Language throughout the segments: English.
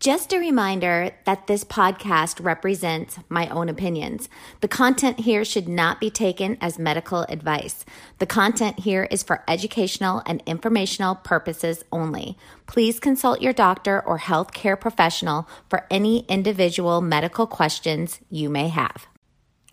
Just a reminder that this podcast represents my own opinions. The content here should not be taken as medical advice. The content here is for educational and informational purposes only. Please consult your doctor or healthcare professional for any individual medical questions you may have.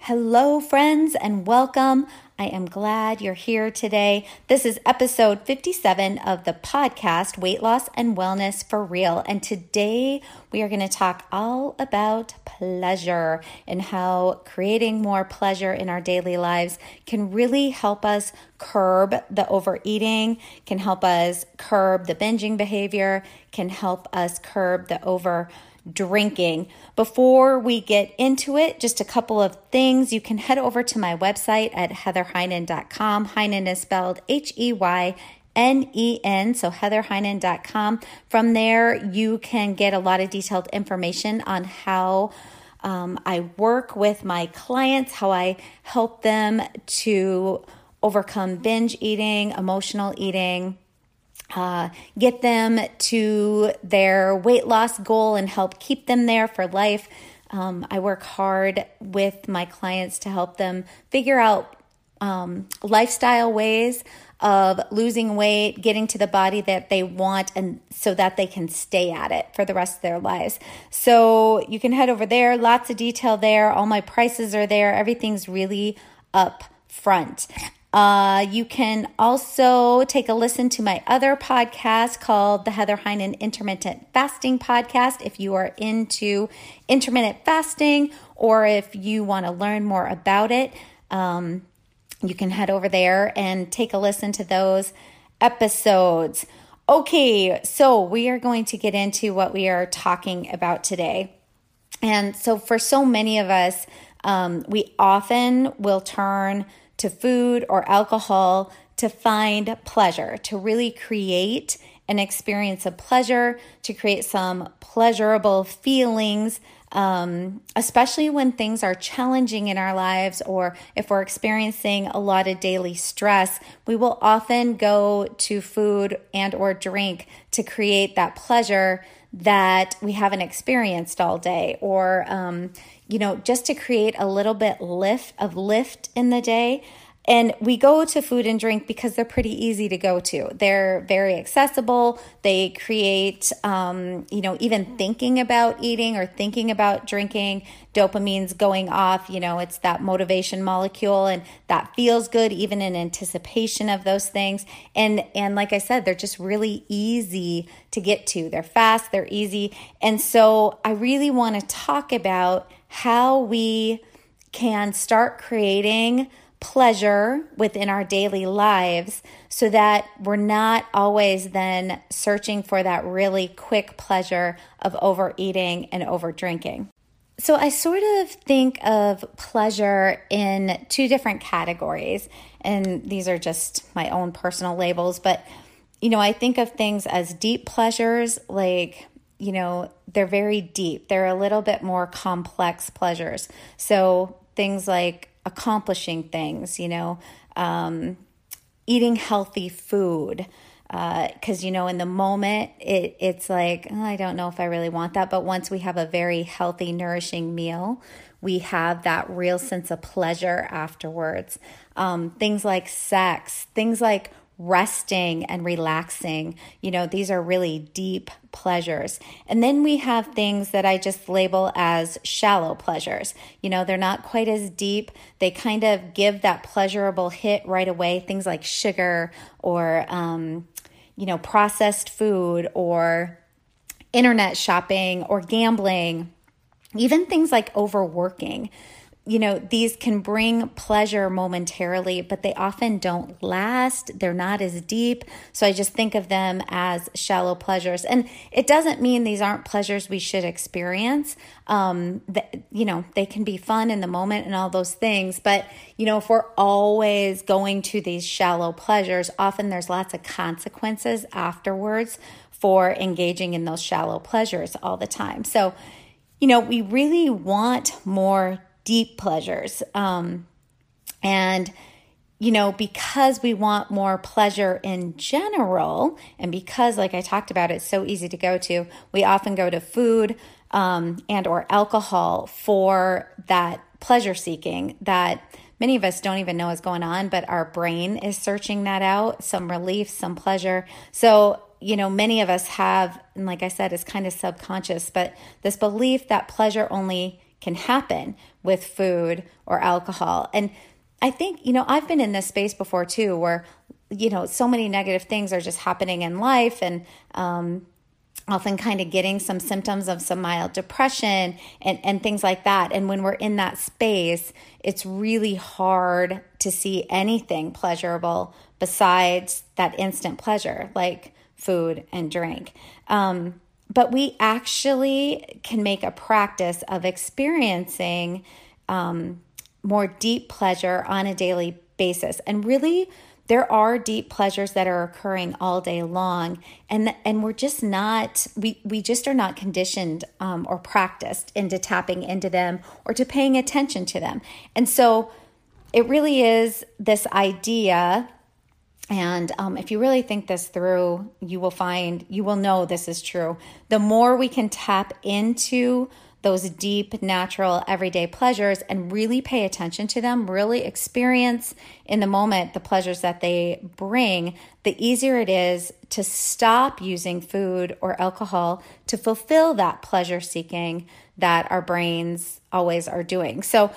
Hello, friends, and welcome. I am glad you're here today. This is episode 57 of the podcast Weight Loss and Wellness for Real. And today we are going to talk all about pleasure and how creating more pleasure in our daily lives can really help us curb the overeating, can help us curb the binging behavior, can help us curb the over drinking. Before we get into it, just a couple of things. You can head over to my website at heatherheynen.com. Heynen is spelled H E Y N E N, so heatherheynen.com. From there, you can get a lot of detailed information on how. Um, I work with my clients, how I help them to overcome binge eating, emotional eating, uh, get them to their weight loss goal and help keep them there for life. Um, I work hard with my clients to help them figure out um, lifestyle ways of losing weight, getting to the body that they want, and so that they can stay at it for the rest of their lives. So you can head over there, lots of detail there. All my prices are there, everything's really up front. Uh, you can also take a listen to my other podcast called the Heather Heynen Intermittent Fasting Podcast if you are into intermittent fasting or if you want to learn more about it. Um, you can head over there and take a listen to those episodes. Okay, so we are going to get into what we are talking about today. And so, for so many of us, um, we often will turn to food or alcohol to find pleasure, to really create an experience of pleasure, to create some pleasurable feelings, um, especially when things are challenging in our lives or if we're experiencing a lot of daily stress we will often go to food and or drink to create that pleasure that we haven't experienced all day or um, you know, just to create a little bit lift of lift in the day. And we go to food and drink because they're pretty easy to go to. They're very accessible. They create, um, you know, even thinking about eating or thinking about drinking, dopamine's going off. You know, it's that motivation molecule, and that feels good even in anticipation of those things. And and like I said, they're just really easy to get to. They're fast. They're easy. And so I really want to talk about how we can start creating pleasure within our daily lives so that we're not always then searching for that really quick pleasure of overeating and over drinking. So, I sort of think of pleasure in two different categories, and these are just my own personal labels, but you know, I think of things as deep pleasures, like, you know, they're very deep. They're a little bit more complex pleasures. So, things like accomplishing things, you know, um, eating healthy food. Because, uh, you know, in the moment, it, it's like, oh, I don't know if I really want that. But once we have a very healthy, nourishing meal, we have that real sense of pleasure afterwards. Um, things like sex, things like resting and relaxing. You know, these are really deep pleasures. And then we have things that I just label as shallow pleasures. You know, they're not quite as deep. They kind of give that pleasurable hit right away. Things like sugar or, um, you know, processed food or internet shopping or gambling, even things like overworking you know, these can bring pleasure momentarily, but they often don't last. They're not as deep. So I just think of them as shallow pleasures. And it doesn't mean these aren't pleasures we should experience. Um, you know, they can be fun in the moment and all those things. But, you know, if we're always going to these shallow pleasures, often there's lots of consequences afterwards for engaging in those shallow pleasures all the time. So, you know, we really want more deep pleasures. Um, and, you know, because we want more pleasure in general, and because, like I talked about, it's so easy to go to, we often go to food um, and or alcohol for that pleasure seeking that many of us don't even know is going on, but our brain is searching that out, some relief, some pleasure. So, you know, many of us have, and like I said, it's kind of subconscious, but this belief that pleasure only can happen with food or alcohol. And I think, you know, I've been in this space before too, where, you know, so many negative things are just happening in life and, um, often kind of getting some symptoms of some mild depression and, and things like that. And when we're in that space, it's really hard to see anything pleasurable besides that instant pleasure, like food and drink. Um, but we actually can make a practice of experiencing um, more deep pleasure on a daily basis. And really, there are deep pleasures that are occurring all day long and and we're just not we we just are not conditioned um, or practiced into tapping into them or to paying attention to them and so it really is this idea and um, if you really think this through, you will find, you will know this is true. The more we can tap into those deep, natural, everyday pleasures and really pay attention to them, really experience in the moment the pleasures that they bring, the easier it is to stop using food or alcohol to fulfill that pleasure seeking that our brains always are doing. So,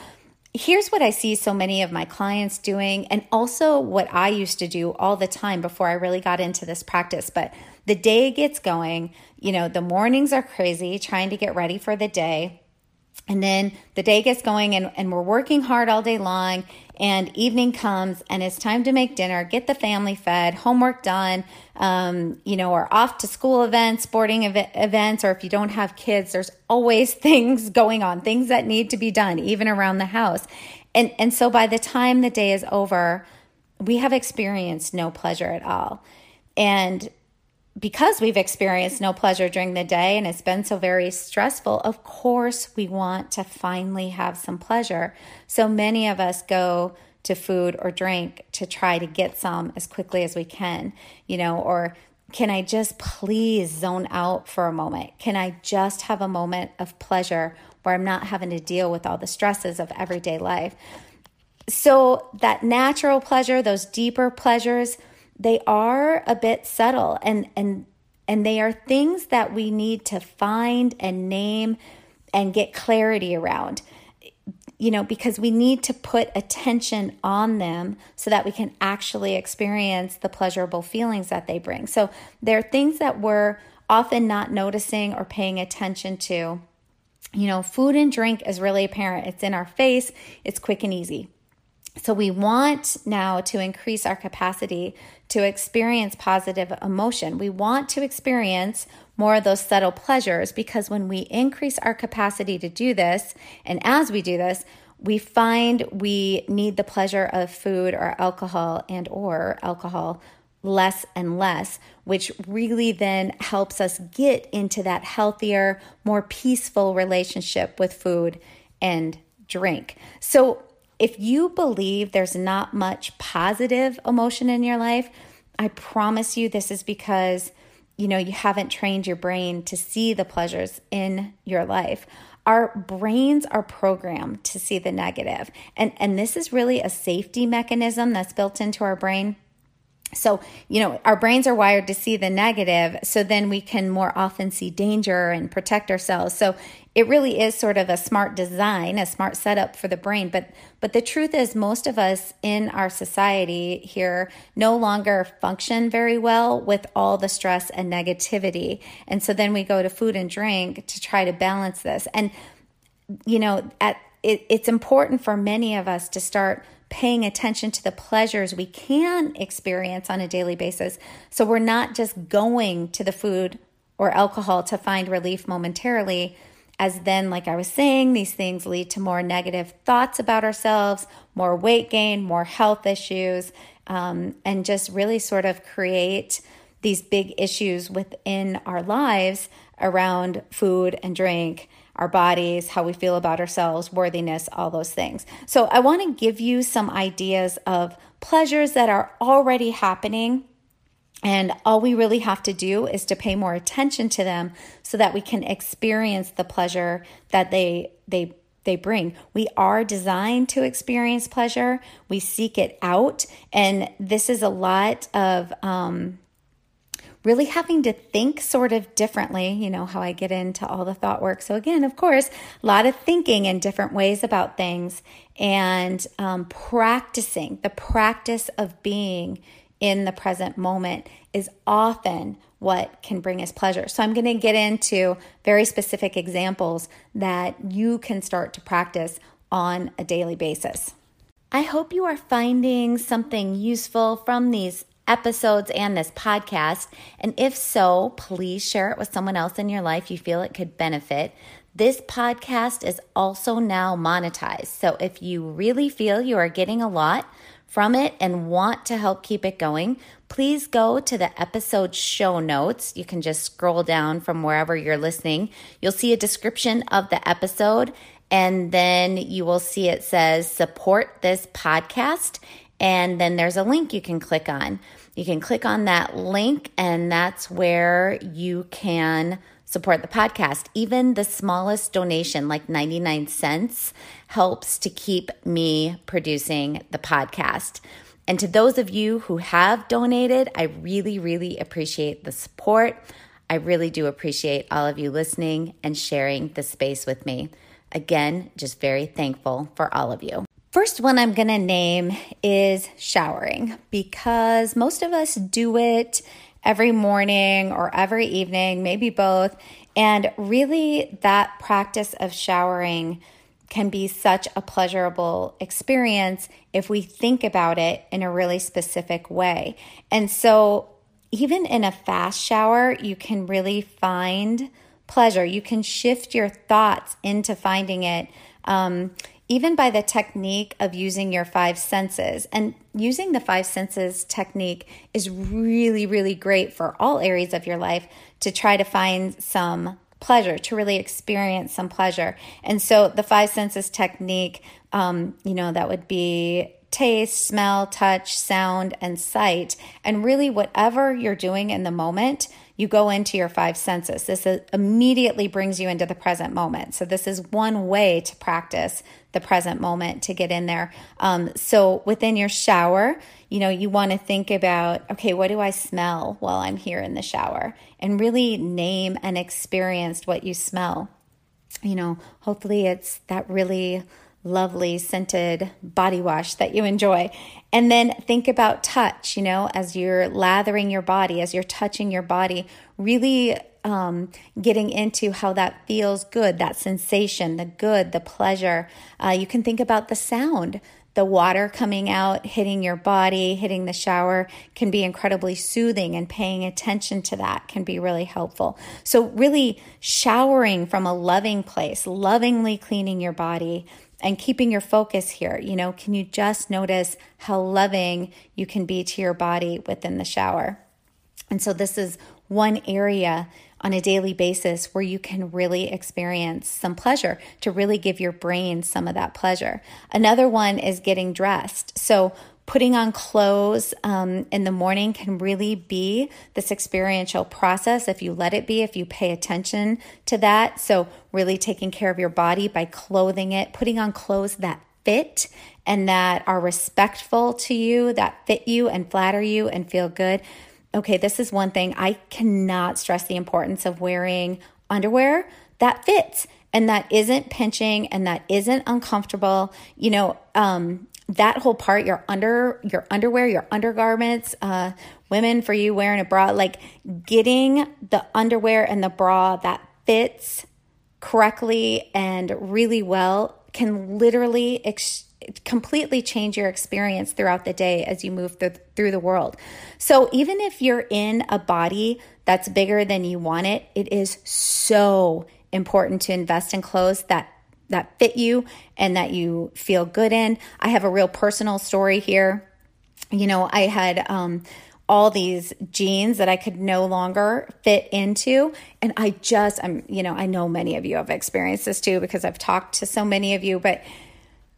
here's what I see so many of my clients doing, and also what I used to do all the time before I really got into this practice. But the day gets going, you know, the mornings are crazy trying to get ready for the day. And then the day gets going, and, and we're working hard all day long. And evening comes, and it's time to make dinner, get the family fed, homework done, um, you know, or off to school events, sporting ev- events, or if you don't have kids, there's always things going on, things that need to be done, even around the house. And, and so by the time the day is over, we have experienced no pleasure at all. And because we've experienced no pleasure during the day and it's been so very stressful, of course, we want to finally have some pleasure. So many of us go to food or drink to try to get some as quickly as we can, you know, or can I just please zone out for a moment? Can I just have a moment of pleasure where I'm not having to deal with all the stresses of everyday life? So, that natural pleasure, those deeper pleasures, they are a bit subtle and and and they are things that we need to find and name and get clarity around you know because we need to put attention on them so that we can actually experience the pleasurable feelings that they bring. So there are things that we're often not noticing or paying attention to. You know food and drink is really apparent. It's in our face. It's quick and easy so, we want now to increase our capacity to experience positive emotion. We want to experience more of those subtle pleasures because when we increase our capacity to do this, and as we do this, we find we need the pleasure of food or alcohol and or alcohol less and less which really then helps us get into that healthier more peaceful relationship with food and drink so if you believe there's not much positive emotion in your life, I promise you this is because you know you haven't trained your brain to see the pleasures in your life. Our brains are programmed to see the negative. And and this is really a safety mechanism that's built into our brain so, you know, our brains are wired to see the negative, so then we can more often see danger and protect ourselves. So, it really is sort of a smart design, a smart setup for the brain, but but the truth is most of us in our society here no longer function very well with all the stress and negativity. And so then we go to food and drink to try to balance this. And you know, at it, it's important for many of us to start paying attention to the pleasures we can experience on a daily basis. So we're not just going to the food or alcohol to find relief momentarily, as then, like I was saying, these things lead to more negative thoughts about ourselves, more weight gain, more health issues, um, and just really sort of create these big issues within our lives around food and drink our bodies, how we feel about ourselves, worthiness, all those things. So, I want to give you some ideas of pleasures that are already happening and all we really have to do is to pay more attention to them so that we can experience the pleasure that they they they bring. We are designed to experience pleasure. We seek it out, and this is a lot of um, really having to think sort of differently. You know how I get into all the thought work. So again, of course, a lot of thinking in different ways about things, and um, practicing the practice of being in the present moment is often what can bring us pleasure. So, I'm going to get into very specific examples that you can start to practice on a daily basis. I hope you are finding something useful from these episodes and this podcast. And if so, please share it with someone else in your life you feel it could benefit. This podcast is also now monetized. So if you really feel you are getting a lot from it and want to help keep it going, please go to the episode show notes. You can just scroll down from wherever you're listening. You'll see a description of the episode, and then you will see it says support this podcast. And then there's a link you can click on. You can click on that link, and that's where you can support the podcast. Even the smallest donation, like 99 cents, helps to keep me producing the podcast. And to those of you who have donated, I really, really appreciate the support. I really do appreciate all of you listening and sharing the space with me. Again, just very thankful for all of you. First one I'm going to name is showering because most of us do it every morning or every evening, maybe both. And really, that practice of showering can be such a pleasurable experience if we think about it in a really specific way. And so, even in a fast shower, you can really find pleasure. You can shift your thoughts into finding it. Um, even by the technique of using your five senses. And using the five senses technique is really, really great for all areas of your life to try to find some pleasure, to really experience some pleasure. And so the five senses technique, um, you know, that would be taste, smell, touch, sound, and sight. And really, whatever you're doing in the moment, you go into your five senses. This immediately brings you into the present moment. So, this is one way to practice the present moment to get in there. Um, so, within your shower, you know, you want to think about okay, what do I smell while I'm here in the shower? And really name and experience what you smell. You know, hopefully it's that really lovely scented body wash that you enjoy. And then think about touch, you know, as you're lathering your body, as you're touching your body, really um, getting into how that feels good, that sensation, the good, the pleasure. Uh, you can think about the sound. The water coming out, hitting your body, hitting the shower can be incredibly soothing, and paying attention to that can be really helpful. So, really showering from a loving place, lovingly cleaning your body, and keeping your focus here. You know, can you just notice how loving you can be to your body within the shower? And so, this is one area on a daily basis where you can really experience some pleasure to really give your brain some of that pleasure. Another one is getting dressed. So, putting on clothes um, in the morning can really be this experiential process if you let it be, if you pay attention to that. So, really taking care of your body by clothing it, putting on clothes that fit and that are respectful to you, that fit you and flatter you and feel good. Okay, this is one thing I cannot stress the importance of wearing underwear that fits and that isn't pinching and that isn't uncomfortable. You know, um, that whole part, your under your underwear, your undergarments, uh, women for you wearing a bra, like getting the underwear and the bra that fits correctly and really well can literally ex- completely change your experience throughout the day as you move through, through the world. So even if you're in a body that's bigger than you want it, it is so important to invest in clothes that that fit you and that you feel good in. I have a real personal story here. You know, I had um, all these jeans that I could no longer fit into. And I just, I'm, you know, I know many of you have experienced this too because I've talked to so many of you, but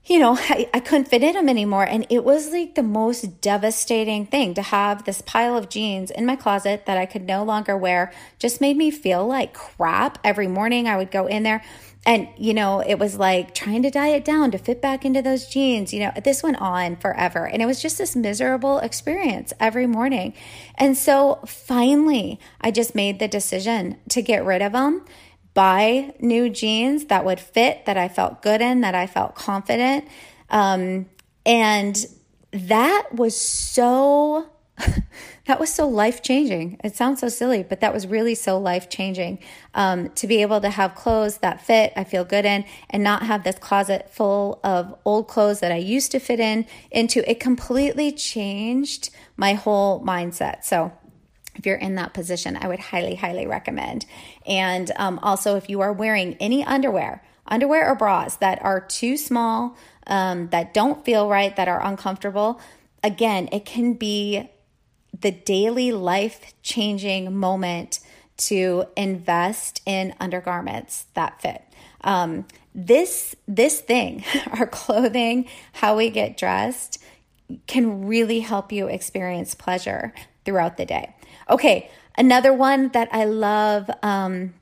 you know, I, I couldn't fit in them anymore. And it was like the most devastating thing to have this pile of jeans in my closet that I could no longer wear. Just made me feel like crap every morning. I would go in there and, you know, it was like trying to diet down to fit back into those jeans. You know, this went on forever. And it was just this miserable experience every morning. And so finally, I just made the decision to get rid of them buy new jeans that would fit, that I felt good in, that I felt confident. Um, and that was so that was so life changing. It sounds so silly, but that was really so life changing um, to be able to have clothes that fit, I feel good in, and not have this closet full of old clothes that I used to fit in into. It completely changed my whole mindset. So if you're in that position, I would highly, highly recommend. And um, also, if you are wearing any underwear, underwear or bras that are too small, um, that don't feel right, that are uncomfortable, again, it can be the daily life changing moment to invest in undergarments that fit. Um, this this thing, our clothing, how we get dressed, can really help you experience pleasure throughout the day. Okay, another one that I love um,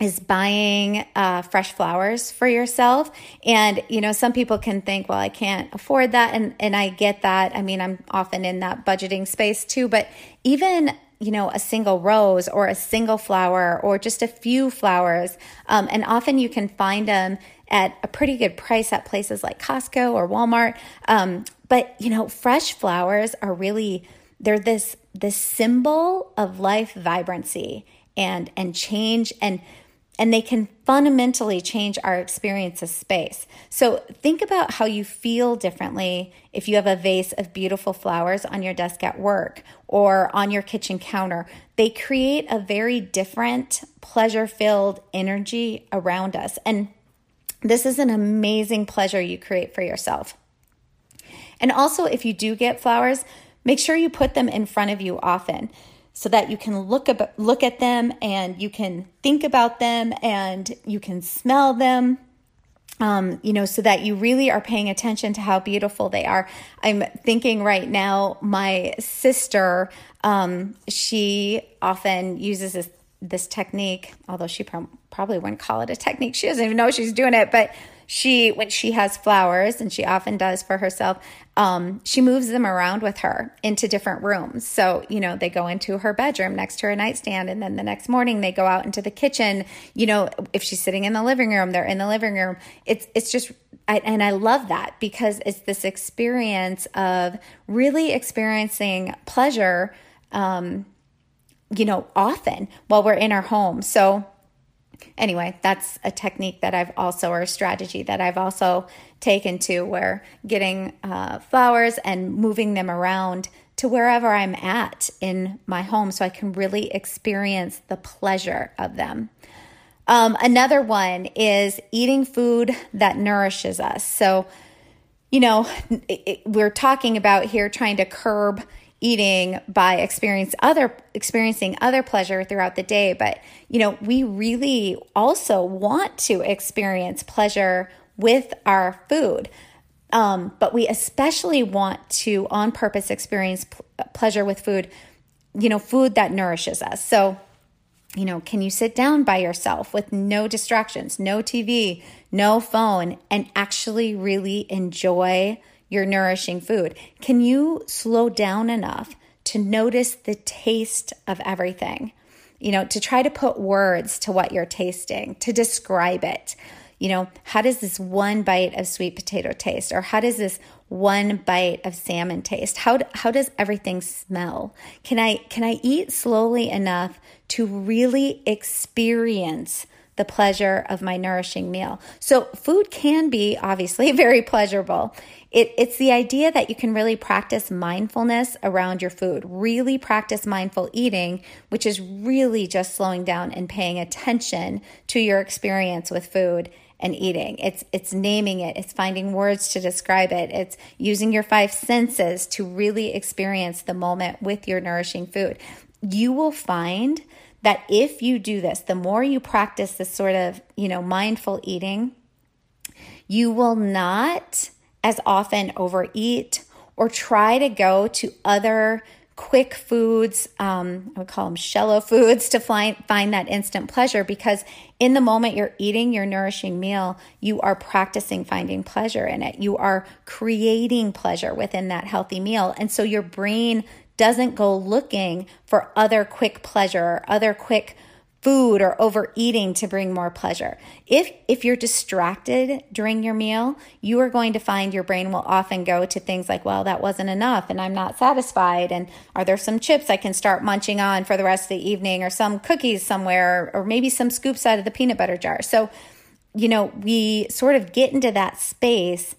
is buying uh, fresh flowers for yourself. And you know, some people can think, well, I can't afford that, and and I get that. I mean, I'm often in that budgeting space too. But even you know, a single rose or a single flower or just a few flowers, um, and often you can find them at a pretty good price at places like Costco or Walmart. Um, but you know, fresh flowers are really they're this this symbol of life vibrancy and and change and and they can fundamentally change our experience of space. So think about how you feel differently if you have a vase of beautiful flowers on your desk at work or on your kitchen counter. They create a very different pleasure-filled energy around us. And this is an amazing pleasure you create for yourself. And also if you do get flowers, Make sure you put them in front of you often so that you can look ab- look at them and you can think about them and you can smell them. Um, you know, so that you really are paying attention to how beautiful they are. I'm thinking right now, my sister, um, she often uses this this technique, although she pro- probably wouldn't call it a technique. She doesn't even know she's doing it, but she when she has flowers and she often does for herself um, she moves them around with her into different rooms. So you know they go into her bedroom next to her nightstand and then the next morning they go out into the kitchen. You know if she's sitting in the living room they're in the living room. It's it's just I, and I love that because it's this experience of really experiencing pleasure um, you know often while we're in our home. So anyway, that's a technique that I've also, or a strategy that I've also taken to where getting uh, flowers and moving them around to wherever I'm at in my home so I can really experience the pleasure of them. Um, another one is eating food that nourishes us. So, you know, it, it, we're talking about here trying to curb eating by experience other experiencing other pleasure throughout the day. But you know we really also want to experience pleasure with our food. Um, but we especially want to on purpose experience pleasure with food you know food that nourishes us. So you know can you sit down by yourself with no distractions no tv no phone and actually really enjoy your nourishing food? Can you slow down enough to notice the taste of everything? You know, to try to put words to what you're tasting, to describe it. You know, how does this one bite of sweet potato taste? Or how does this one bite of salmon taste? How, how does everything smell? Can I, can I eat slowly enough to really experience the pleasure of my nourishing meal. So, food can be obviously very pleasurable. It, it's the idea that you can really practice mindfulness around your food, really practice mindful eating, which is really just slowing down and paying attention to your experience with food and eating. It's it's naming it, it's finding words to describe it. It's using your five senses to really experience the moment with your nourishing food. You will find that if you do this, the more you practice this sort of, you know, mindful eating, you will not as often overeat or try to go to other quick foods, um, I would call them shallow foods, to find, find that instant pleasure because in the moment you're eating your nourishing meal, you are practicing finding pleasure in it. You are creating pleasure within that healthy meal. And so your brain doesn't go looking for other quick pleasure, or other quick food or overeating to bring more pleasure. If if you're distracted during your meal, you are going to find your brain will often go to things like, well, that wasn't enough and I'm not satisfied and are there some chips I can start munching on for the rest of the evening or some cookies somewhere or maybe some scoops out of the peanut butter jar. So, you know, we sort of get into that space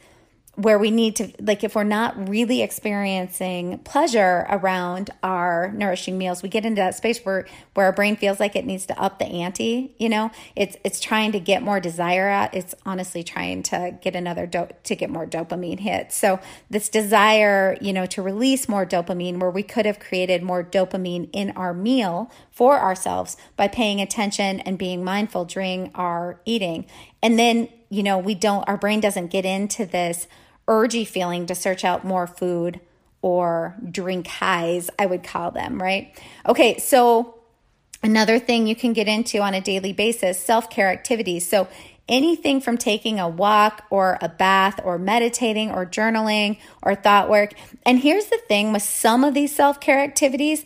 where we need to like if we're not really experiencing pleasure around our nourishing meals we get into that space where where our brain feels like it needs to up the ante you know? It's it's trying to get more desire out it's honestly trying to get another do- to get more dopamine hit. So this desire you know to release more dopamine where we could have created more dopamine in our meal for ourselves by paying attention and being mindful during our eating. And then you know we don't our brain doesn't get into this urgy feeling to search out more food or drink highs, I would call them, right? Okay, so another thing you can get into on a daily basis self care activities. So, anything from taking a walk or a bath or meditating or journaling or thought work. And here's the thing with some of these self care activities,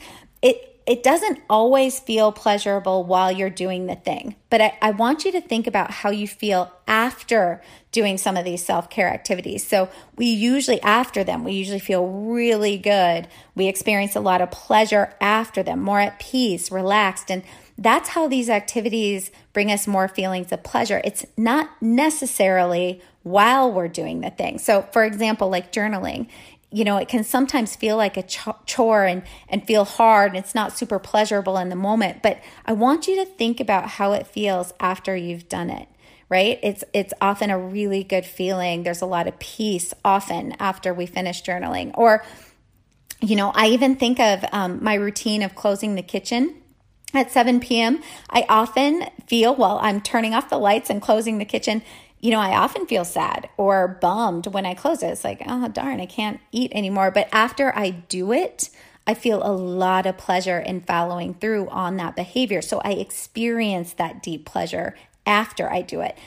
it doesn't always feel pleasurable while you're doing the thing. But I, I, want you to think about how you feel after doing some of these self care activities. So, we usually, after them, we usually feel really good. We experience a lot of pleasure after them, more at peace, relaxed. And that's how these activities bring us more feelings of pleasure. It's not necessarily while we're doing the thing. So, for example, like journaling, you know, it can sometimes feel like a chore and, and feel hard and it's not super pleasurable in the moment. But I want you to think about how it feels after you've done it, right? It's, it's often a really good feeling. There's a lot of peace often after we finish journaling. Or, you know, I even think of um, my routine of closing the kitchen at 7 p.m. I often feel while I'm turning off the lights and closing the kitchen, you know, I often feel sad or bummed when I close it. It's like, oh, darn, I can't eat anymore. But after I do it, I feel a lot of pleasure in following through on that behavior. So I experience that deep pleasure after I do it.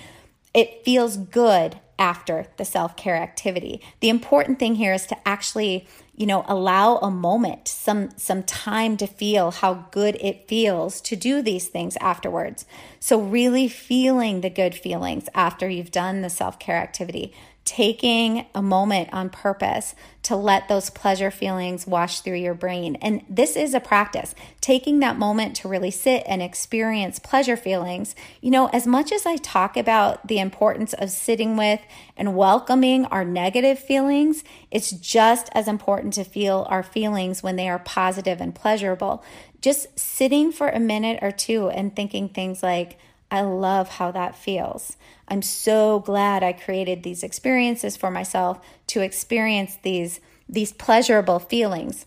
It feels good after the self care activity. The important thing here is to actually you know allow a moment some some time to feel how good it feels to do these things afterwards so really feeling the good feelings after you've done the self-care activity taking a moment on purpose to let those pleasure feelings wash through your brain. And this is a practice, taking that moment to really sit and experience pleasure feelings. You know, as much as I talk about the importance of sitting with and welcoming our negative feelings, it's just as important to feel our feelings when they are positive and pleasurable. Just sitting for a minute or two and thinking things like, I love how that feels. I'm so glad I created these experiences for myself to experience these these pleasurable feelings.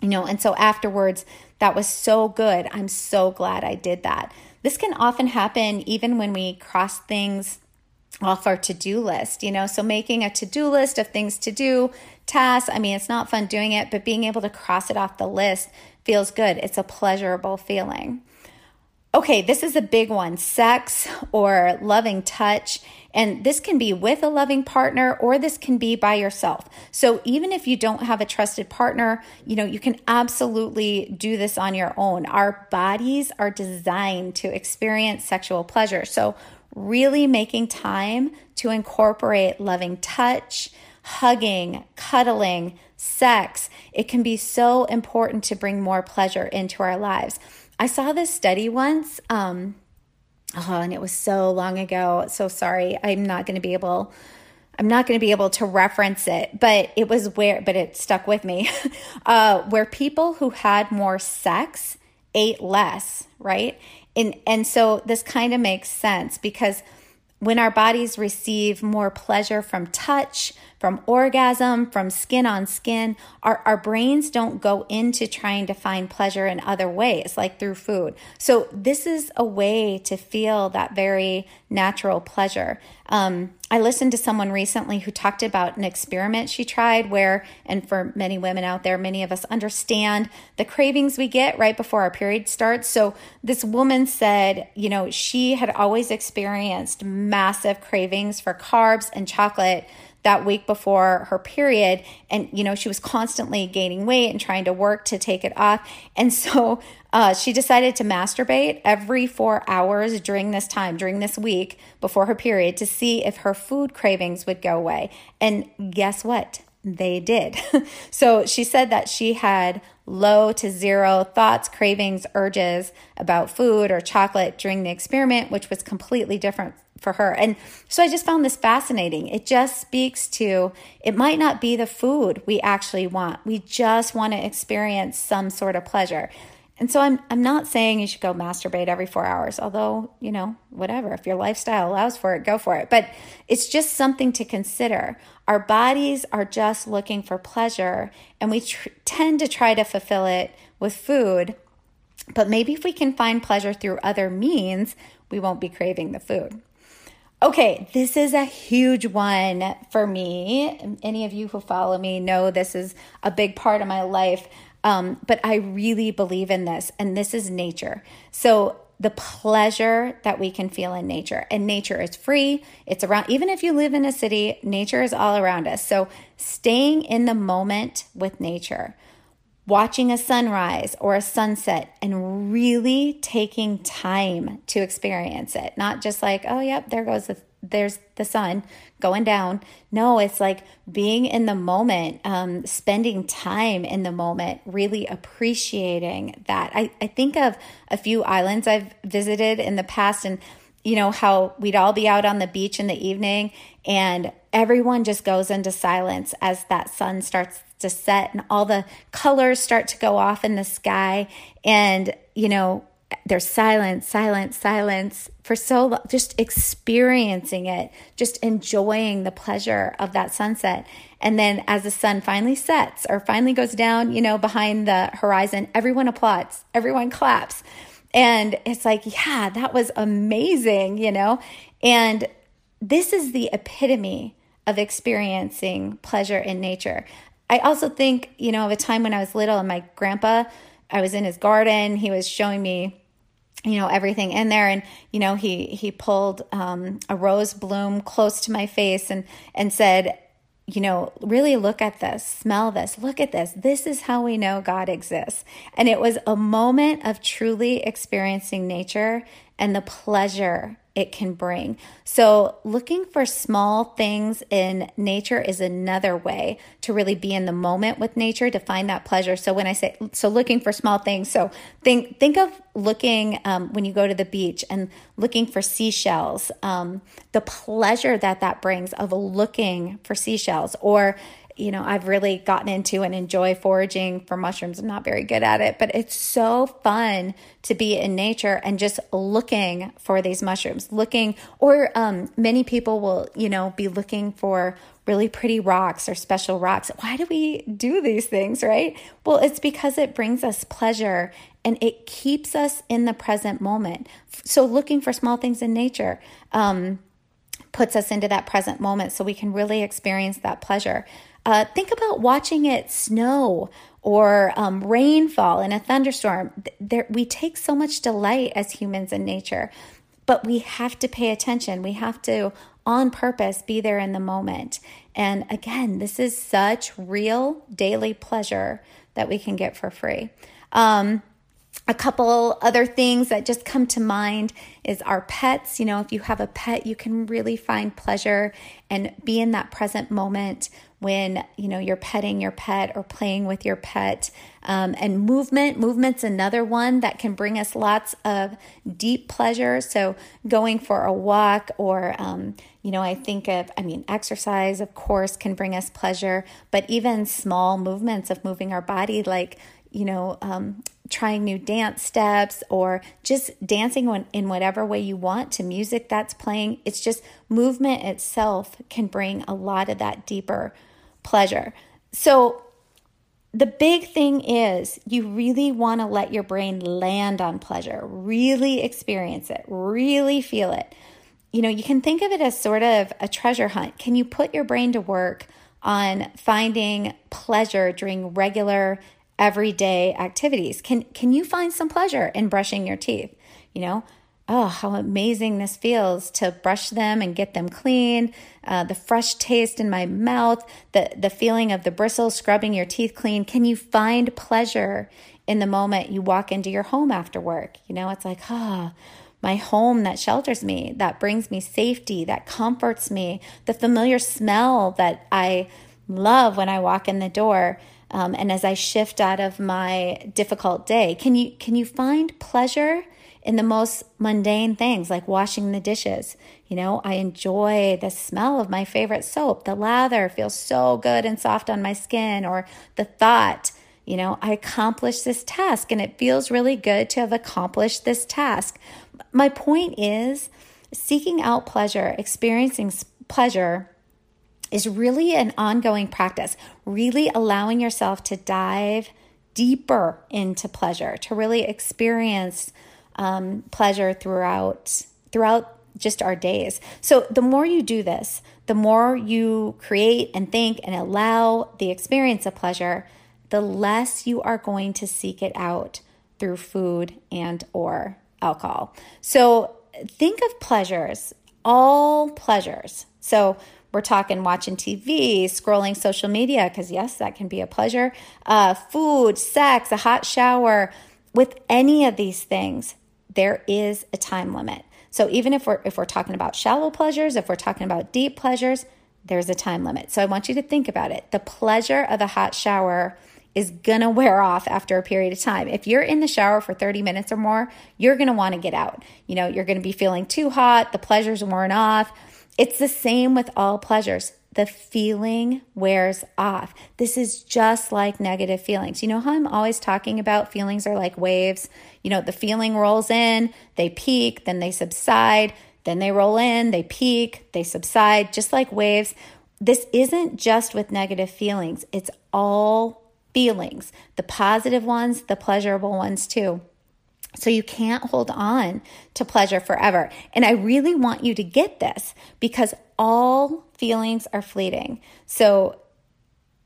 You know, and so afterwards that was so good. I'm so glad I did that. This can often happen even when we cross things off our to-do list, you know. So making a to-do list of things to do, tasks, I mean, it's not fun doing it, but being able to cross it off the list feels good. It's a pleasurable feeling. Okay, this is a big one sex or loving touch. And this can be with a loving partner or this can be by yourself. So even if you don't have a trusted partner, you know, you can absolutely do this on your own. Our bodies are designed to experience sexual pleasure. So really making time to incorporate loving touch, hugging, cuddling, sex, it can be so important to bring more pleasure into our lives. I saw this study once. Um, Oh, and it was so long ago. So sorry. I'm not going to be able I'm not going to be able to reference it, but it was where, but it stuck with me, uh, where people who had more sex ate less, right? And, and so this kind of makes sense because when our bodies receive more pleasure from touch, from orgasm, from skin on skin, our, our brains don't go into trying to find pleasure in other ways, like through food. So, this is a way to feel that very natural pleasure. Um, I listened to someone recently who talked about an experiment she tried where, and for many women out there, many of us understand the cravings we get right before our period starts. So, this woman said, you know, she had always experienced massive cravings for carbs and chocolate that week before her period. And you know she was constantly gaining weight and trying to work to take it off. And so uh, she decided to masturbate every four hours during this time during this week before her period to see if her food cravings would go away. And guess what? They did. So she said that she had low to zero thoughts cravings urges about food or chocolate during the experiment which was completely different for her. And so I just found this fascinating. It just speaks to it might not be the food we actually want. We just want to experience some sort of pleasure. And so I'm I'm not saying you should go masturbate every 4 hours, although, you know, whatever, if your lifestyle allows for it, go for it. But it's just something to consider. Our bodies are just looking for pleasure and we tr- tend to try to fulfill it with food. But maybe if we can find pleasure through other means, we won't be craving the food. Okay, this is a huge one for me. Any of you who follow me know this is a big part of my life. Um, but I really believe in this, and this is nature. So, the pleasure that we can feel in nature, and nature is free. It's around, even if you live in a city, nature is all around us. So, staying in the moment with nature, watching a sunrise or a sunset and really taking time to experience it. Not just like, oh, yep, there goes the there's the sun going down. No, it's like being in the moment, um, spending time in the moment, really appreciating that. I, I think of a few islands I've visited in the past and you know how we'd all be out on the beach in the evening and everyone just goes into silence as that sun starts to set and all the colors start to go off in the sky. And you know there's silence silence silence for so long just experiencing it just enjoying the pleasure of that sunset. And then as the sun finally sets or finally goes down you know behind the horizon everyone applauds everyone claps. And it's like yeah that was amazing you know? And this is the epitome of experiencing pleasure in nature I also think, you know, of a time when I was little and my grandpa, I was in his garden, he was showing me you know everything in there and you know he he pulled um, a rose bloom close to my face and and said you know really look at this smell this look at this. This is how we know god exists. And it was a moment of truly experiencing nature and the pleasure it can bring. So, looking for small things in nature is another way to really be in the moment with nature to find that pleasure. So, when I say so, looking for small things, so think think of looking um, when you go to the beach and looking for seashells. Um, the pleasure that that brings of looking for seashells, or you know, I've really gotten into and enjoy foraging for mushrooms. I'm not very good at it, but it's so fun to be in nature and just looking for these mushrooms, looking, or um, many people will, you know, be looking for really pretty rocks or special rocks. Why do we do these things, right? Well, it's because it brings us pleasure and it keeps us in the present moment. So, looking for small things in nature. Um, puts us into that present moment so we can really experience that pleasure. Uh, think about watching it snow or um, rainfall in a thunderstorm. There, we take so much delight as humans in nature, but we have to pay attention. We have to, on purpose, be there in the moment. And again, this is such real daily pleasure that we can get for free. Um, a couple other things that just come to mind is our pets. You know, if you have a pet, you can really find pleasure and be in that present moment when you know you're petting your pet or playing with your pet um, and movement movement's another one that can bring us lots of deep pleasure so going for a walk or um, you know i think of i mean exercise of course can bring us pleasure but even small movements of moving our body like you know um, trying new dance steps or just dancing in whatever way you want to music that's playing. It's just movement itself can bring a lot of that deeper pleasure. So, the big thing is you really want to let your brain land on pleasure, really experience it, really feel it. You know, you can think of it as sort of a treasure hunt. Can you put your brain to work on finding pleasure during regular everyday activities. Can can you find some pleasure in brushing your teeth? You know, oh, how amazing this feels to brush them and get them clean. Uh, the fresh taste in my mouth, the the feeling of the bristles scrubbing your teeth clean. Can you find pleasure in the moment you walk into your home after work? You know, it's like ah. Oh, my home that shelters me, that brings me safety, that comforts me, the familiar smell that I love when I walk in the door um, and as I shift out of my difficult day. Can you can you find pleasure in the most mundane things like washing the dishes? You know, I enjoy the smell of my favorite soap. The lather feels so good and soft on my skin, or the thought. You know, I accomplished this task and it feels really good to have accomplished this task. My point is seeking out pleasure, experiencing pleasure is really an ongoing practice, really allowing yourself to dive deeper into pleasure, to really experience um, pleasure throughout throughout just our days. So the more you do this, the more you create and think and allow the experience of pleasure, the less you are going to seek it out through food and or alcohol. So think of pleasures, all pleasures. So we're talking watching TV, scrolling social media, because yes, that can be a pleasure. Uh, food, sex, a hot shower. With any of these things, there is a time limit. So even if we're if we're talking about shallow pleasures, if we're talking about deep pleasures, there's a time limit. So I want you to think about it. The pleasure of a hot shower is going to wear off after a period of time. If you're in the shower for 30 minutes or more, you're going to want to get out. You know, you're going to be feeling too hot, the pleasure's worn off. It's the same with all pleasures. The feeling wears off. This is just like negative feelings. You know how I'm always talking about feelings are like waves? You know, the feeling rolls in, they peak, then they subside, then they roll in, they peak, they subside, just like waves. This isn't just with negative feelings, it's all feelings the positive ones, the pleasurable ones too. So you can't hold on to pleasure forever. And I really want you to get this because all feelings are fleeting. So,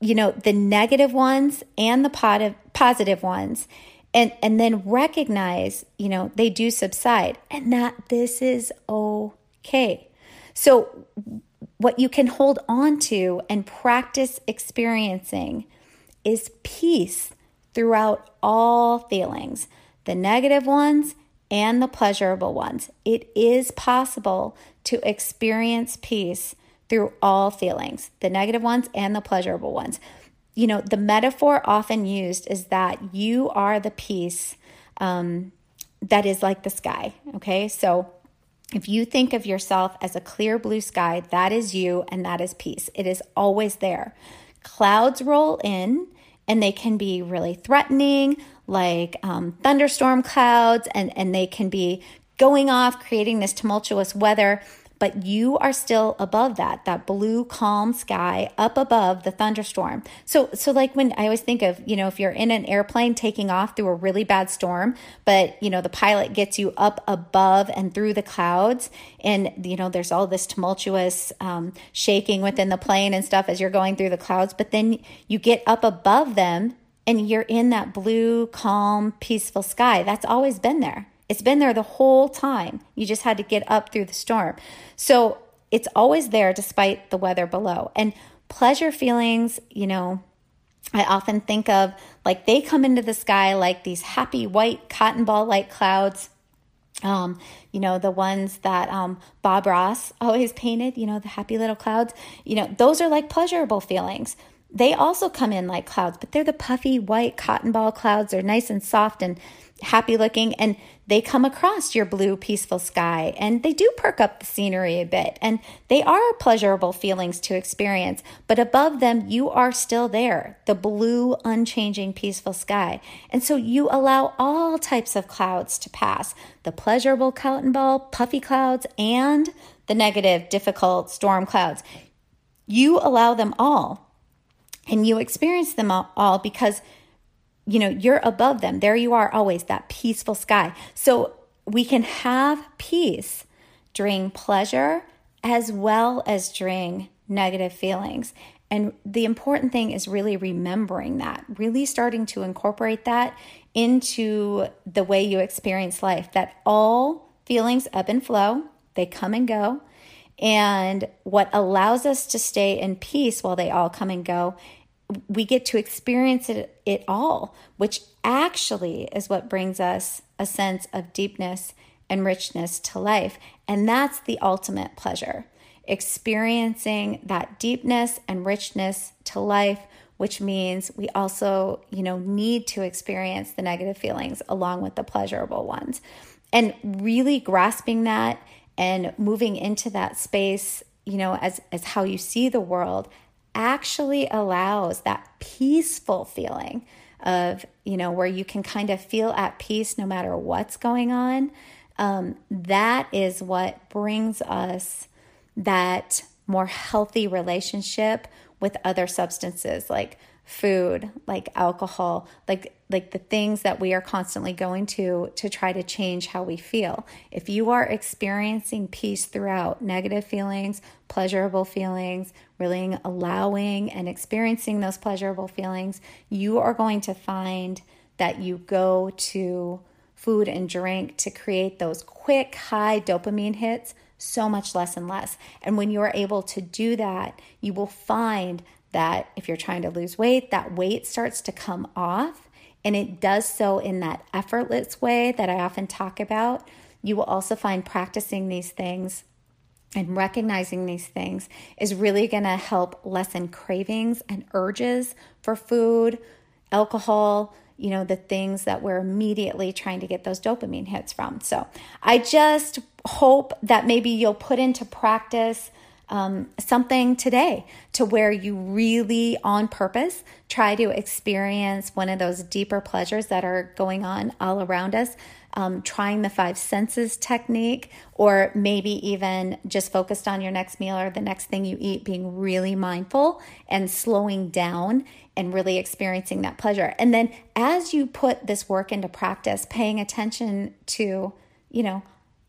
you know, the negative ones and the positive ones. And, and then recognize, you know, they do subside and that this is okay. So, what you can hold on to and practice experiencing is peace throughout all feelings the negative ones and the pleasurable ones. It is possible to experience peace through all feelings, the negative ones and the pleasurable ones. You know, the metaphor often used is that you are the peace um, that is like the sky. Okay, so if you think of yourself as a clear blue sky, that is you and that is peace. It is always there. Clouds roll in and they can be really threatening, like um, thunderstorm clouds, and, and they can be going off, creating this tumultuous weather. But you are still above that, that blue, calm sky up above the thunderstorm. So, so like when I always think of, you know, if you're in an airplane taking off through a really bad storm, but, you know, the pilot gets you up above and through the clouds, and, you know, there's all this tumultuous um, shaking within the plane and stuff as you're going through the clouds, but then you get up above them and you're in that blue, calm, peaceful sky. That's always been there. It's been there the whole time. You just had to get up through the storm. So it's always there despite the weather below. And pleasure feelings, you know, I often think of like they come into the sky like these happy white cotton ball like clouds. Um, you know, the ones that um, Bob Ross always painted, you know, the happy little clouds, you know, those are like pleasurable feelings. They also come in like clouds, but they're the puffy white cotton ball clouds. They're nice and soft and happy looking. And they come across your blue, peaceful sky and they do perk up the scenery a bit. And they are pleasurable feelings to experience, but above them, you are still there the blue, unchanging, peaceful sky. And so you allow all types of clouds to pass the pleasurable cotton ball, puffy clouds, and the negative, difficult storm clouds. You allow them all and you experience them all because you know, you're above them. There you are always, that peaceful sky. So we can have peace during pleasure as well as during negative feelings. And the important thing is really remembering that, really starting to incorporate that into the way you experience life, that all feelings ebb and flow, they come and go. And what allows us to stay in peace while they all come and go we get to experience it, it all, which actually is what brings us a sense of deepness and richness to life. And that's the ultimate pleasure experiencing that deepness and richness to life which means we also you know need to experience the negative feelings along with the pleasurable ones and really grasping that and moving into that space you know as as how you see the world actually allows that peaceful feeling of, you know, where you can kind of feel at peace no matter what's going on. Um, that is what brings us that more healthy relationship with other substances like food, like alcohol, like like the things that we are constantly going to to try to change how we feel. If you are experiencing peace throughout negative feelings, pleasurable feelings, really allowing and experiencing those pleasurable feelings, you are going to find that you go to food and drink to create those quick high dopamine hits so much less and less. And when you are able to do that, you will find that if you're trying to lose weight, that weight starts to come off. And it does so in that effortless way that I often talk about. You will also find practicing these things and recognizing these things is really going to help lessen cravings and urges for food, alcohol, you know, the things that we're immediately trying to get those dopamine hits from. So I just hope that maybe you'll put into practice um, something today to where you really, on purpose, try to experience one of those deeper pleasures that are going on all around us. Um, trying the five senses technique, or maybe even just focused on your next meal or the next thing you eat, being really mindful and slowing down and really experiencing that pleasure. And then as you put this work into practice, paying attention to, you know,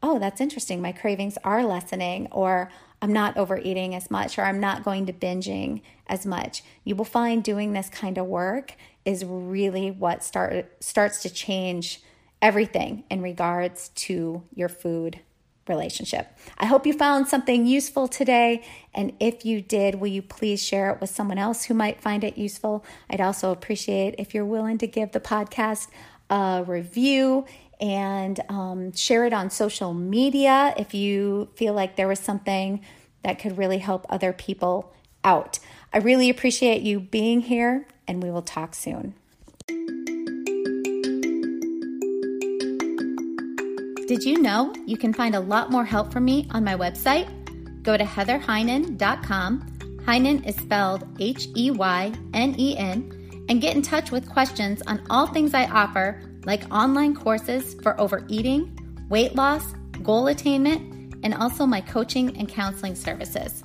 oh, that's interesting. My cravings are lessening, or I'm not overeating as much or I'm not going to binging as much. You will find doing this kind of work is really what start starts to change everything in regards to your food relationship. I hope you found something useful today. And if you did, will you please share it with someone else who might find it useful? I'd also appreciate if you're willing to give the podcast a review and um, share it on social media if you feel like there was something that could really help other people out. I really appreciate you being here, and we will talk soon. Did you know you can find a lot more help from me on my website? Go to heatherheynen.com. Heynen is spelled H E Y N E N, and get in touch with questions on all things I offer like online courses for overeating, weight loss, goal attainment, and also my coaching and counseling services.